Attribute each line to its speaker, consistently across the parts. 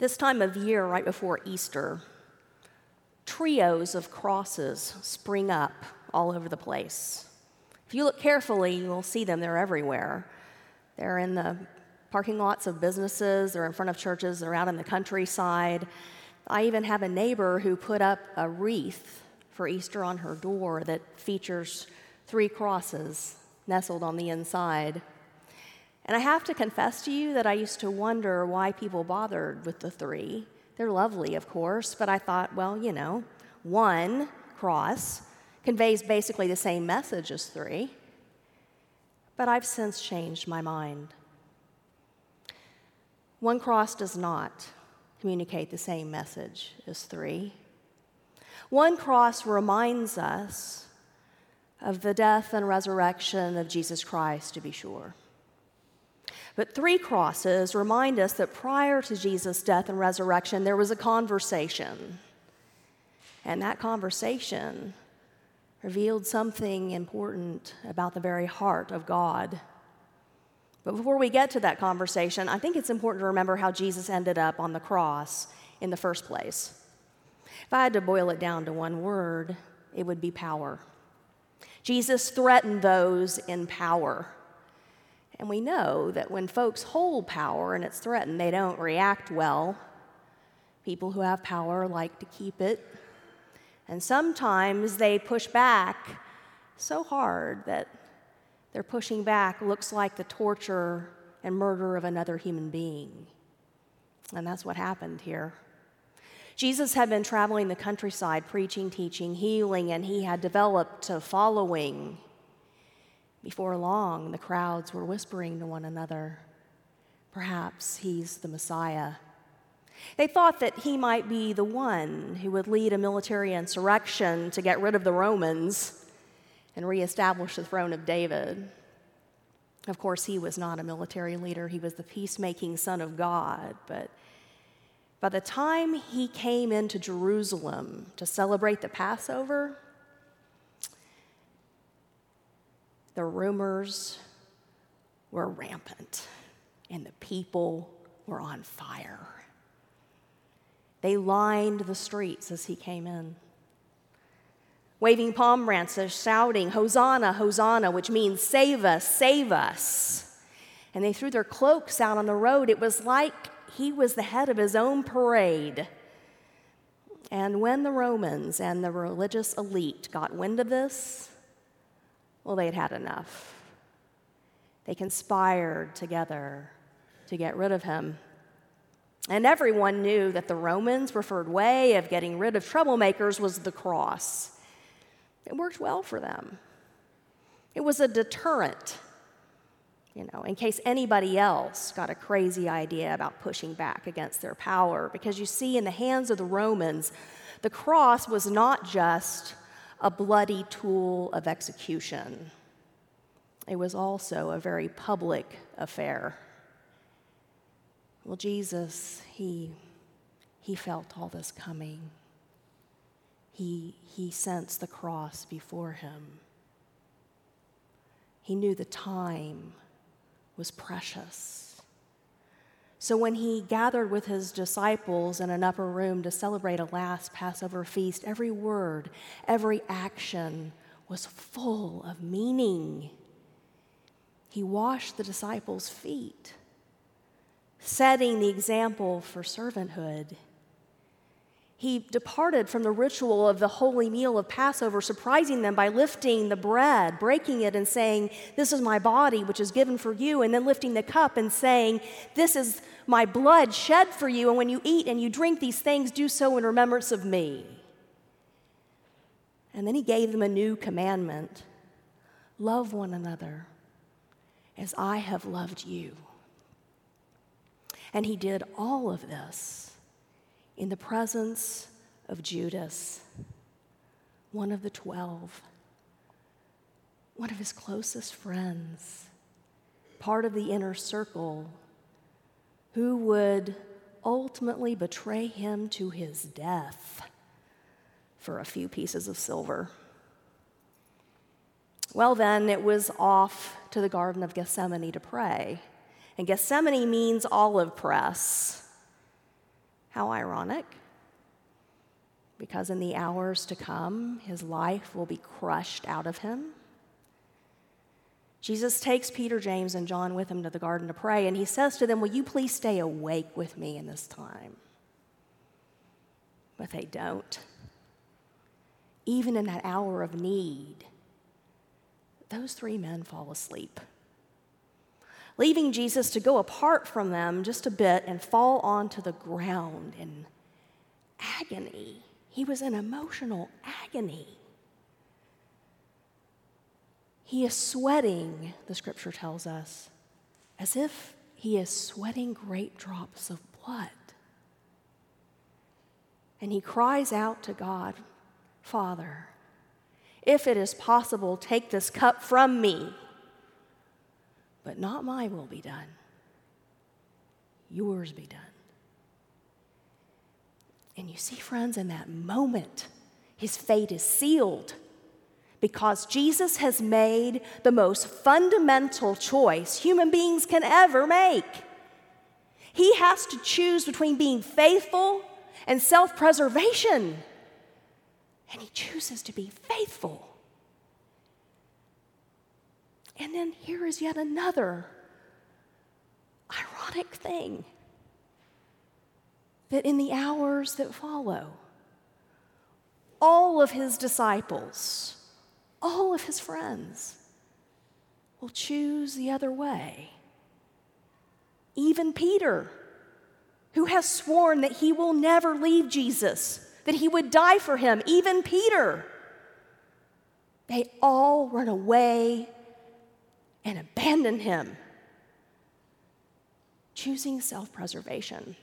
Speaker 1: This time of year, right before Easter, trios of crosses spring up all over the place. If you look carefully, you'll see them, they're everywhere. They're in the parking lots of businesses, they're in front of churches, they're out in the countryside. I even have a neighbor who put up a wreath for Easter on her door that features three crosses nestled on the inside. And I have to confess to you that I used to wonder why people bothered with the three. They're lovely, of course, but I thought, well, you know, one cross conveys basically the same message as three. But I've since changed my mind. One cross does not communicate the same message as three. One cross reminds us of the death and resurrection of Jesus Christ, to be sure. But three crosses remind us that prior to Jesus' death and resurrection, there was a conversation. And that conversation revealed something important about the very heart of God. But before we get to that conversation, I think it's important to remember how Jesus ended up on the cross in the first place. If I had to boil it down to one word, it would be power. Jesus threatened those in power. And we know that when folks hold power and it's threatened, they don't react well. People who have power like to keep it. And sometimes they push back so hard that their pushing back looks like the torture and murder of another human being. And that's what happened here. Jesus had been traveling the countryside, preaching, teaching, healing, and he had developed a following. Before long, the crowds were whispering to one another, perhaps he's the Messiah. They thought that he might be the one who would lead a military insurrection to get rid of the Romans and reestablish the throne of David. Of course, he was not a military leader, he was the peacemaking Son of God. But by the time he came into Jerusalem to celebrate the Passover, the rumors were rampant and the people were on fire. They lined the streets as he came in, waving palm branches, shouting, Hosanna, Hosanna, which means save us, save us. And they threw their cloaks out on the road. It was like he was the head of his own parade. And when the Romans and the religious elite got wind of this, well, they'd had enough. They conspired together to get rid of him. And everyone knew that the Romans' preferred way of getting rid of troublemakers was the cross. It worked well for them. It was a deterrent, you know, in case anybody else got a crazy idea about pushing back against their power. Because you see, in the hands of the Romans, the cross was not just a bloody tool of execution. It was also a very public affair. Well, Jesus, he, he felt all this coming. He, he sensed the cross before him. He knew the time was precious. So when he gathered with his disciples in an upper room to celebrate a last Passover feast, every word, every action was full of meaning. He washed the disciples' feet, setting the example for servanthood he departed from the ritual of the holy meal of Passover, surprising them by lifting the bread, breaking it, and saying, This is my body, which is given for you, and then lifting the cup and saying, This is my blood shed for you, and when you eat and you drink these things, do so in remembrance of me. And then he gave them a new commandment love one another as I have loved you. And he did all of this in the presence of Judas, one of the twelve, one of his closest friends, part of the inner circle, who would ultimately betray him to his death for a few pieces of silver. Well, then, it was off to the Garden of Gethsemane to pray. And Gethsemane means olive press. How ironic. Because in the hours to come, his life will be crushed out of him. Jesus takes Peter, James, and John with him to the garden to pray, and he says to them, Will you please stay awake with me in this time? But they don't. Even in that hour of need, those three men fall asleep leaving Jesus to go apart from them just a bit and fall onto the ground in agony. He was in emotional agony. He is sweating, the scripture tells us, as if he is sweating great drops of blood. And he cries out to God, Father, if it is possible, take this cup from me but not my will be done. Yours be done. And you see, friends, in that moment, his fate is sealed because Jesus has made the most fundamental choice human beings can ever make. He has to choose between being faithful and self preservation, and he chooses to be faithful. And then here is yet another ironic thing that in the hours that follow, all of his disciples, all of his friends will choose the other way. Even Peter, who has sworn that he will never leave Jesus, that he would die for him, even Peter, they all run away and abandon him, choosing self preservation.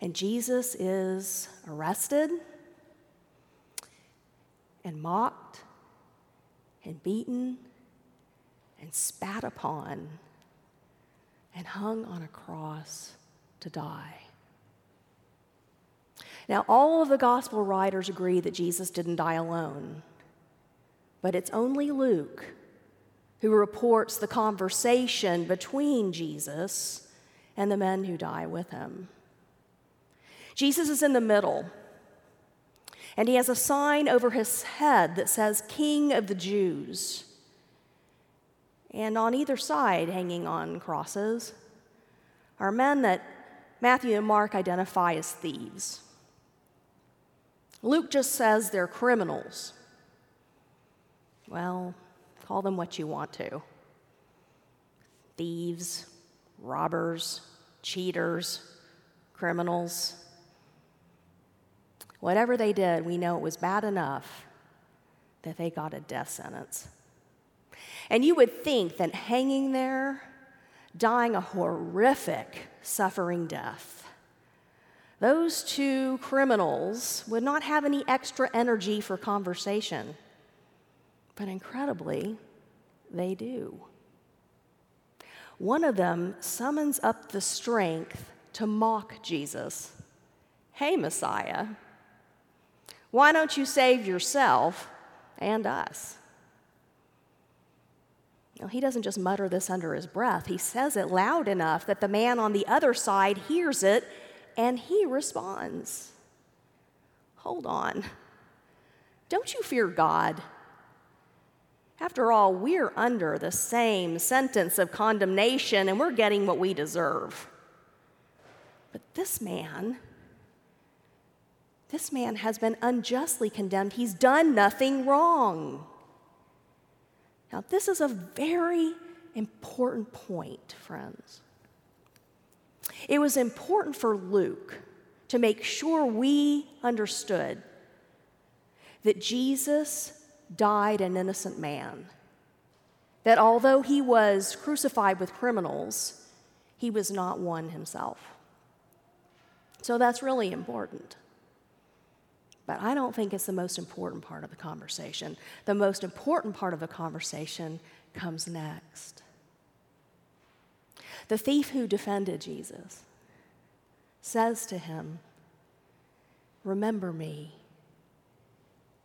Speaker 1: And Jesus is arrested and mocked and beaten and spat upon and hung on a cross to die. Now, all of the gospel writers agree that Jesus didn't die alone, but it's only Luke who reports the conversation between Jesus and the men who die with him. Jesus is in the middle, and he has a sign over his head that says, King of the Jews. And on either side, hanging on crosses, are men that Matthew and Mark identify as thieves. Luke just says they're criminals. Well, Call them what you want to thieves, robbers, cheaters, criminals. Whatever they did, we know it was bad enough that they got a death sentence. And you would think that hanging there, dying a horrific, suffering death, those two criminals would not have any extra energy for conversation. But incredibly, they do. One of them summons up the strength to mock Jesus. Hey, Messiah, why don't you save yourself and us? Now, he doesn't just mutter this under his breath, he says it loud enough that the man on the other side hears it and he responds. Hold on. Don't you fear God? After all, we're under the same sentence of condemnation and we're getting what we deserve. But this man, this man has been unjustly condemned. He's done nothing wrong. Now, this is a very important point, friends. It was important for Luke to make sure we understood that Jesus died an innocent man. That although he was crucified with criminals, he was not one himself. So that's really important. But I don't think it's the most important part of the conversation. The most important part of the conversation comes next. The thief who defended Jesus says to him, Remember me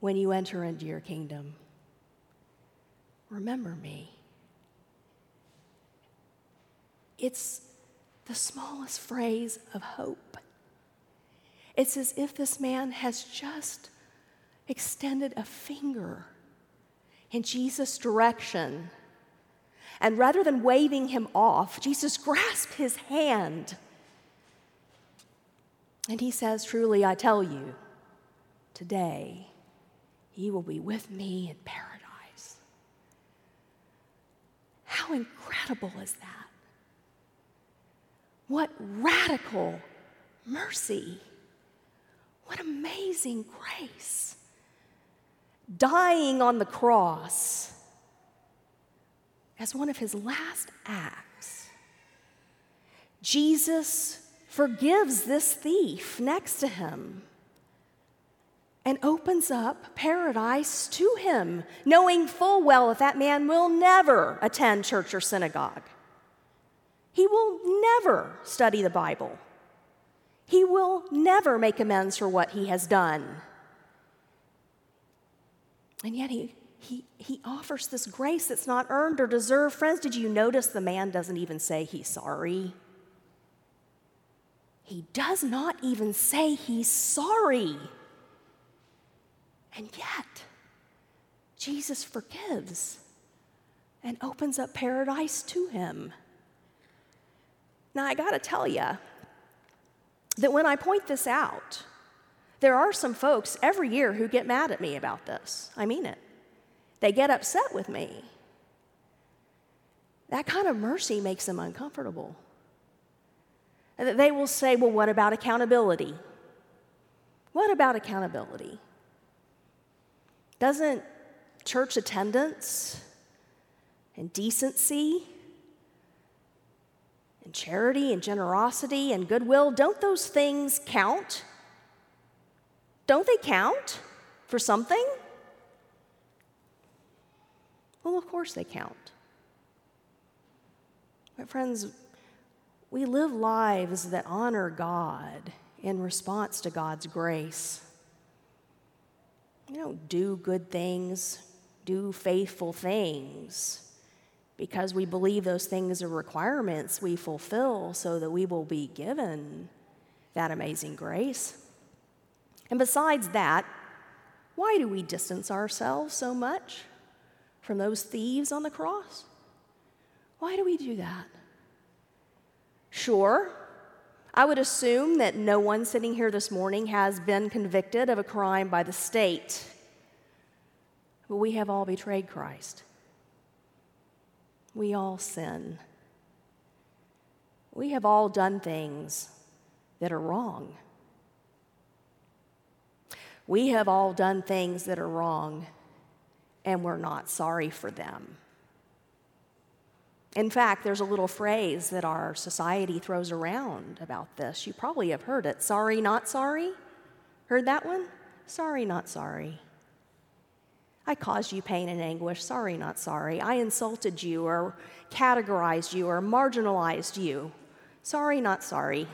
Speaker 1: when you enter into your kingdom. Remember me. It's the smallest phrase of hope. It's as if this man has just extended a finger in Jesus' direction. And rather than waving him off, Jesus grasped his hand. And he says, Truly, I tell you, today you will be with me in paradise. How incredible is that? What radical mercy! What amazing grace! Dying on the cross as one of his last acts, Jesus forgives this thief next to him and opens up paradise to him, knowing full well that that man will never attend church or synagogue. He will never study the Bible. He will never make amends for what he has done. And yet he, he, he offers this grace that's not earned or deserved. Friends, did you notice the man doesn't even say he's sorry? He does not even say he's sorry. And yet, Jesus forgives and opens up paradise to him. Now, I got to tell you that when I point this out, there are some folks every year who get mad at me about this. I mean it. They get upset with me. That kind of mercy makes them uncomfortable. They will say, Well, what about accountability? What about accountability? Doesn't church attendance and decency and charity and generosity and goodwill, don't those things count? Don't they count for something? Well, of course they count. But, friends, we live lives that honor God in response to God's grace. You don't do good things, do faithful things because we believe those things are requirements we fulfill so that we will be given that amazing grace. And besides that, why do we distance ourselves so much from those thieves on the cross? Why do we do that? Sure, I would assume that no one sitting here this morning has been convicted of a crime by the state. But we have all betrayed Christ. We all sin. We have all done things that are wrong. We have all done things that are wrong, and we're not sorry for them. In fact, there's a little phrase that our society throws around about this. You probably have heard it sorry, not sorry. Heard that one? Sorry, not sorry. I caused you pain and anguish. Sorry, not sorry. I insulted you or categorized you or marginalized you. Sorry, not sorry.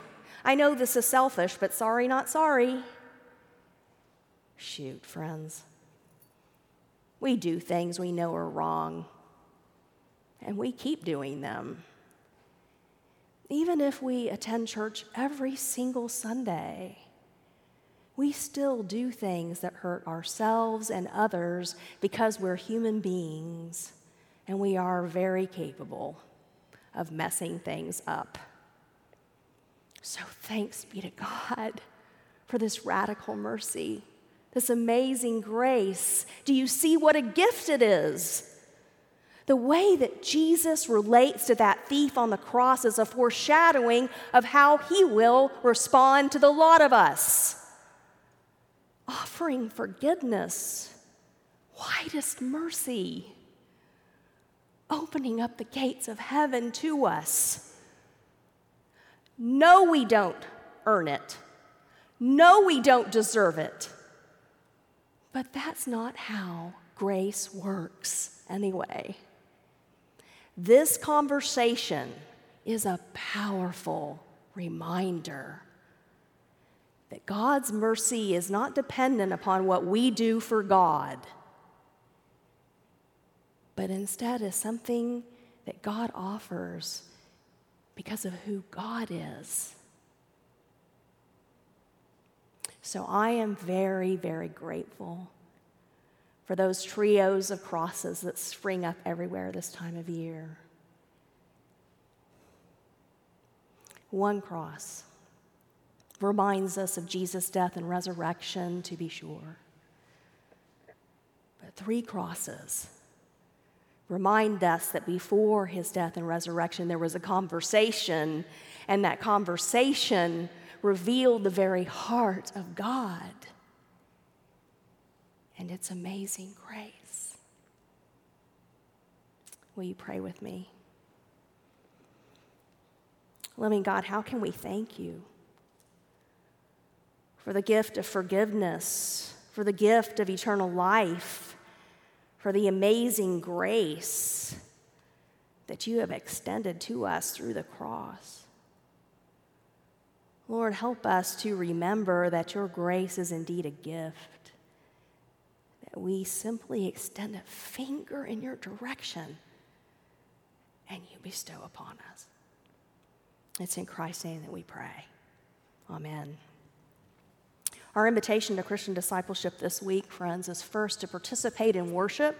Speaker 1: I know this is selfish, but sorry, not sorry. Shoot, friends. We do things we know are wrong, and we keep doing them. Even if we attend church every single Sunday, we still do things that hurt ourselves and others because we're human beings and we are very capable of messing things up. So thanks be to God for this radical mercy, this amazing grace. Do you see what a gift it is? The way that Jesus relates to that thief on the cross is a foreshadowing of how he will respond to the lot of us offering forgiveness, widest mercy, opening up the gates of heaven to us. No, we don't earn it. No, we don't deserve it. But that's not how grace works anyway. This conversation is a powerful reminder that God's mercy is not dependent upon what we do for God, but instead is something that God offers because of who God is. So I am very, very grateful for those trios of crosses that spring up everywhere this time of year. One cross reminds us of Jesus' death and resurrection, to be sure. But three crosses remind us that before his death and resurrection, there was a conversation, and that conversation revealed the very heart of God and its amazing grace. Will you pray with me? Loving God, how can we thank you for the gift of forgiveness, for the gift of eternal life, for the amazing grace that you have extended to us through the cross? Lord, help us to remember that your grace is indeed a gift, we simply extend a finger in your direction and you bestow upon us. It's in Christ's name that we pray. Amen. Our invitation to Christian discipleship this week, friends, is first to participate in worship